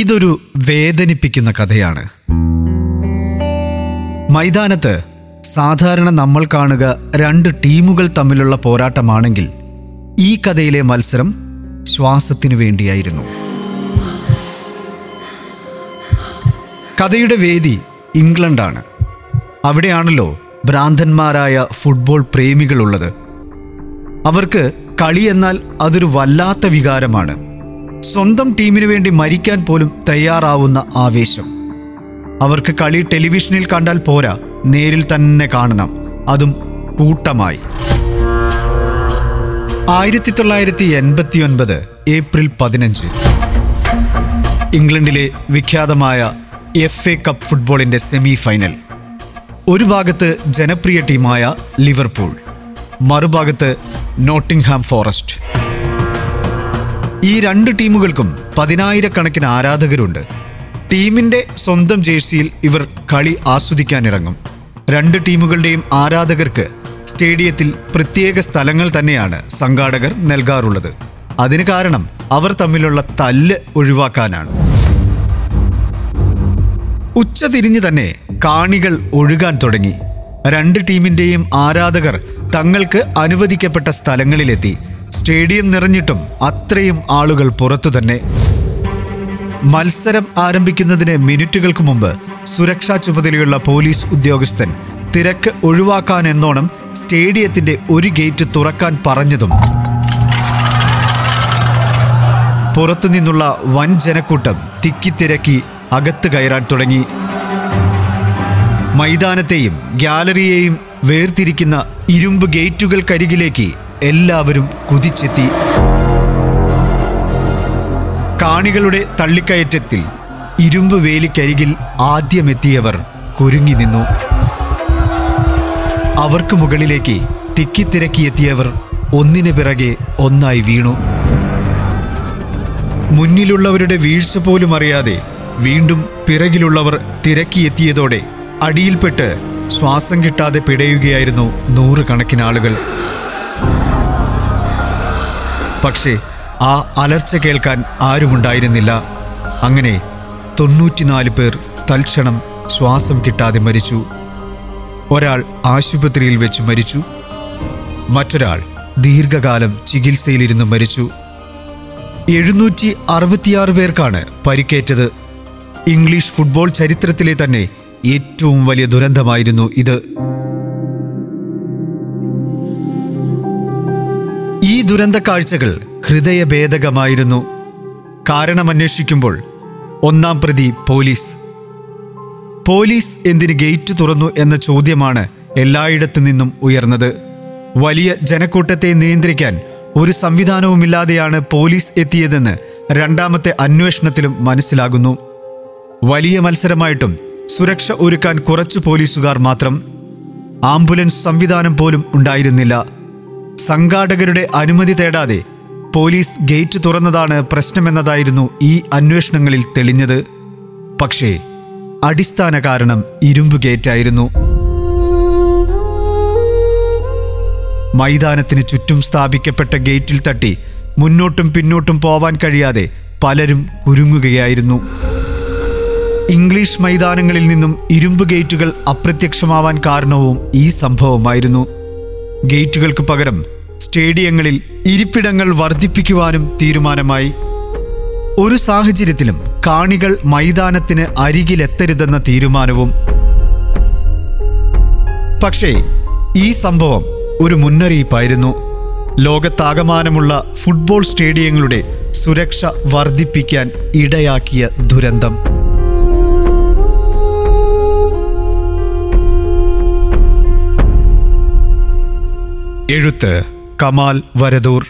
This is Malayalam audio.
ഇതൊരു വേദനിപ്പിക്കുന്ന കഥയാണ്. മൈതാനത്ത് സാധാരണ നമ്മൾ കാണുക രണ്ട് ടീമുകൾ തമ്മിലുള്ള പോരാട്ടമാണെങ്കിൽ ഈ കഥയിലെ മത്സരം ശ്വാസത്തിനു വേണ്ടിയായിരുന്നു. കഥയുടെ വേദി ഇംഗ്ലണ്ടാണ്. അവിടെയാണല്ലോ ഭ്രാന്തന്മാരായ ഫുട്ബോൾ പ്രേമികളുള്ളത്. അവർക്ക് കളി എന്നാൽ അതൊരു വല്ലാത്ത വികാരമാണ്. സ്വന്തം ടീമിനു വേണ്ടി മരിക്കാൻ പോലും തയ്യാറാവുന്ന ആവേശം. അവർക്ക് കളി ടെലിവിഷനിൽ കണ്ടാൽ പോരാ നേരിൽ തന്നെ കാണണം. അതും കൂട്ടമായി. ആയിരത്തി തൊള്ളായിരത്തി എൺപത്തി ഒൻപത് ഏപ്രിൽ പതിനഞ്ച്. ഇംഗ്ലണ്ടിലെ വിഖ്യാതമായ എഫ് എ കപ്പ് ഫുട്ബോളിന്റെ സെമി ഫൈനൽ ഒരു ഭാഗത്ത് ജനപ്രിയ ടീമായ ലിവർപൂൾ മറുഭാഗത്ത് നോട്ടിംഗ്ഹാം ഫോറസ്റ്റ്. ഈ രണ്ട് ടീമുകൾക്കും പതിനായിരക്കണക്കിന് ആരാധകരുണ്ട്. ടീമിന്റെ സ്വന്തം ജേഴ്സിയിൽ ഇവർ കളി ആസ്വദിക്കാനിറങ്ങും. രണ്ട് ടീമുകളുടെയും ആരാധകർക്ക് സ്റ്റേഡിയത്തിൽ പ്രത്യേക സ്ഥലങ്ങൾ തന്നെയാണ് സംഘാടകർ നൽകാറുള്ളത്. അതിന് കാരണം അവർ തമ്മിലുള്ള തല്ല് ഒഴിവാക്കാനാണ്. ഉച്ചതിരിഞ്ഞ് തന്നെ കാണികൾ ഒഴുകാൻ തുടങ്ങി. രണ്ട് ടീമിന്റെയും ആരാധകർ തങ്ങൾക്ക് അനുവദിക്കപ്പെട്ട സ്ഥലങ്ങളിലെത്തി. സ്റ്റേഡിയം നിറഞ്ഞിട്ടും അത്രയും ആളുകൾ പുറത്തു തന്നെ. മത്സരം ആരംഭിക്കുന്നതിന് മിനിറ്റുകൾക്ക് മുമ്പ് സുരക്ഷാ ചുമതലയുള്ള പോലീസ് ഉദ്യോഗസ്ഥൻ തിരക്ക് ഒഴിവാക്കാൻ എന്നോണം സ്റ്റേഡിയത്തിന്റെ ഒരു ഗേറ്റ് തുറക്കാൻ പറഞ്ഞതും. പുറത്തുനിന്നുള്ള വൻ ജനക്കൂട്ടം തിക്കിത്തിരക്കി അകത്ത് കയറാൻ തുടങ്ങി. മൈതാനത്തെയും ഗ്യാലറിയെയും വേർതിരിക്കുന്ന ഇരുമ്പ് ഗേറ്റുകൾക്കരികിലേക്ക് എല്ലാവരും കുതിച്ചെത്തി. കാണികളുടെ തള്ളിക്കയറ്റത്തിൽ ഇരുമ്പ് വേലിക്കരികിൽ ആദ്യമെത്തിയവർ കുരുങ്ങി നിന്നു. അവർക്ക് മുകളിലേക്ക് തിക്കിത്തിരക്കിയെത്തിയവർ ഒന്നിനു പിറകെ ഒന്നായി വീണു. മുന്നിലുള്ളവരുടെ വീഴ്ച പോലും അറിയാതെ വീണ്ടും പിറകിലുള്ളവർ തിരക്കിയെത്തിയതോടെ അടിയിൽപ്പെട്ട് ശ്വാസം കിട്ടാതെ പിടയുകയായിരുന്നു നൂറുകണക്കിന് ആളുകൾ. പക്ഷേ ആ അലർച്ച കേൾക്കാൻ ആരുമുണ്ടായിരുന്നില്ല. അങ്ങനെ തൊണ്ണൂറ്റിനാല് പേർ തൽക്ഷണം ശ്വാസം കിട്ടാതെ മരിച്ചു. ഒരാൾ ആശുപത്രിയിൽ വെച്ച് മരിച്ചു. മറ്റൊരാൾ ദീർഘകാലം ചികിത്സയിലിരുന്ന് മരിച്ചു. എഴുന്നൂറ്റി അറുപത്തിയാറ് പേർക്കാണ് പരിക്കേറ്റത്. ഇംഗ്ലീഷ് ഫുട്ബോൾ ചരിത്രത്തിലെ തന്നെ ഏറ്റവും വലിയ ദുരന്തമായിരുന്നു ഇത്. ഈ ദുരന്ത കാഴ്ചകൾ ഹൃദയഭേദകമായിരുന്നു കാരണമന്വേഷിക്കുമ്പോൾ ഒന്നാം പ്രതി പോലീസ്. പോലീസ് എന്തിന് ഗേറ്റ് തുറന്നു എന്ന ചോദ്യമാണ് എല്ലായിടത്തു നിന്നും ഉയർന്നത്. വലിയ ജനക്കൂട്ടത്തെ നിയന്ത്രിക്കാൻ ഒരു സംവിധാനവുമില്ലാതെയാണ് പോലീസ് എത്തിയതെന്ന് രണ്ടാമത്തെ അന്വേഷണത്തിലും മനസ്സിലാകുന്നു. വലിയ മത്സരമായിട്ടും സുരക്ഷ ഒരുക്കാൻ കുറച്ചു പോലീസുകാർ മാത്രം. ആംബുലൻസ് സംവിധാനം പോലും ഉണ്ടായിരുന്നില്ല. സംഘാടകരുടെ അനുമതി തേടാതെ പോലീസ് ഗേറ്റ് തുറന്നതാണ് പ്രശ്നമെന്നതായിരുന്നു ഈ അന്വേഷണങ്ങളിൽ തെളിഞ്ഞത്. പക്ഷേ അടിസ്ഥാന കാരണം ഇരുമ്പ് ഗേറ്റായിരുന്നു. മൈതാനത്തിന് ചുറ്റും സ്ഥാപിക്കപ്പെട്ട ഗേറ്റിൽ തട്ടി മുന്നോട്ടും പിന്നോട്ടും പോവാൻ കഴിയാതെ പലരും കുരുങ്ങുകയായിരുന്നു. ഇംഗ്ലീഷ് മൈതാനങ്ങളിൽ നിന്നും ഇരുമ്പ് ഗേറ്റുകൾ അപ്രത്യക്ഷമാവാൻ കാരണവും ഈ സംഭവമായിരുന്നു. ഗേറ്റുകൾക്ക് പകരം സ്റ്റേഡിയങ്ങളിൽ ഇരിപ്പിടങ്ങൾ വർദ്ധിപ്പിക്കുവാനും തീരുമാനമായി. ഒരു സാഹചര്യത്തിലും കാണികൾ മൈതാനത്തിന് അരികിലെത്തരുതെന്ന തീരുമാനവും. പക്ഷേ ഈ സംഭവം ഒരു മുന്നറിയിപ്പായിരുന്നു. ലോകത്താകമാനമുള്ള ഫുട്ബോൾ സ്റ്റേഡിയങ്ങളുടെ സുരക്ഷ വർദ്ധിപ്പിക്കാൻ ഇടയാക്കിയ ദുരന്തം. എഴുത്ത് കമാൽ വരദൂർ